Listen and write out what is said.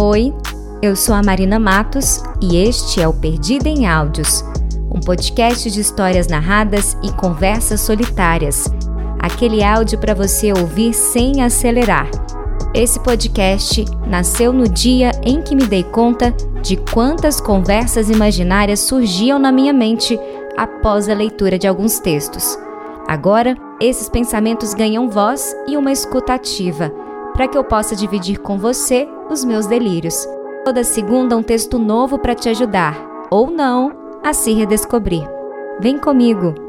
Oi, eu sou a Marina Matos e este é o Perdida em Áudios, um podcast de histórias narradas e conversas solitárias. Aquele áudio para você ouvir sem acelerar. Esse podcast nasceu no dia em que me dei conta de quantas conversas imaginárias surgiam na minha mente após a leitura de alguns textos. Agora, esses pensamentos ganham voz e uma escuta ativa, para que eu possa dividir com você os meus delírios. Toda segunda um texto novo para te ajudar, ou não, a se redescobrir. Vem comigo!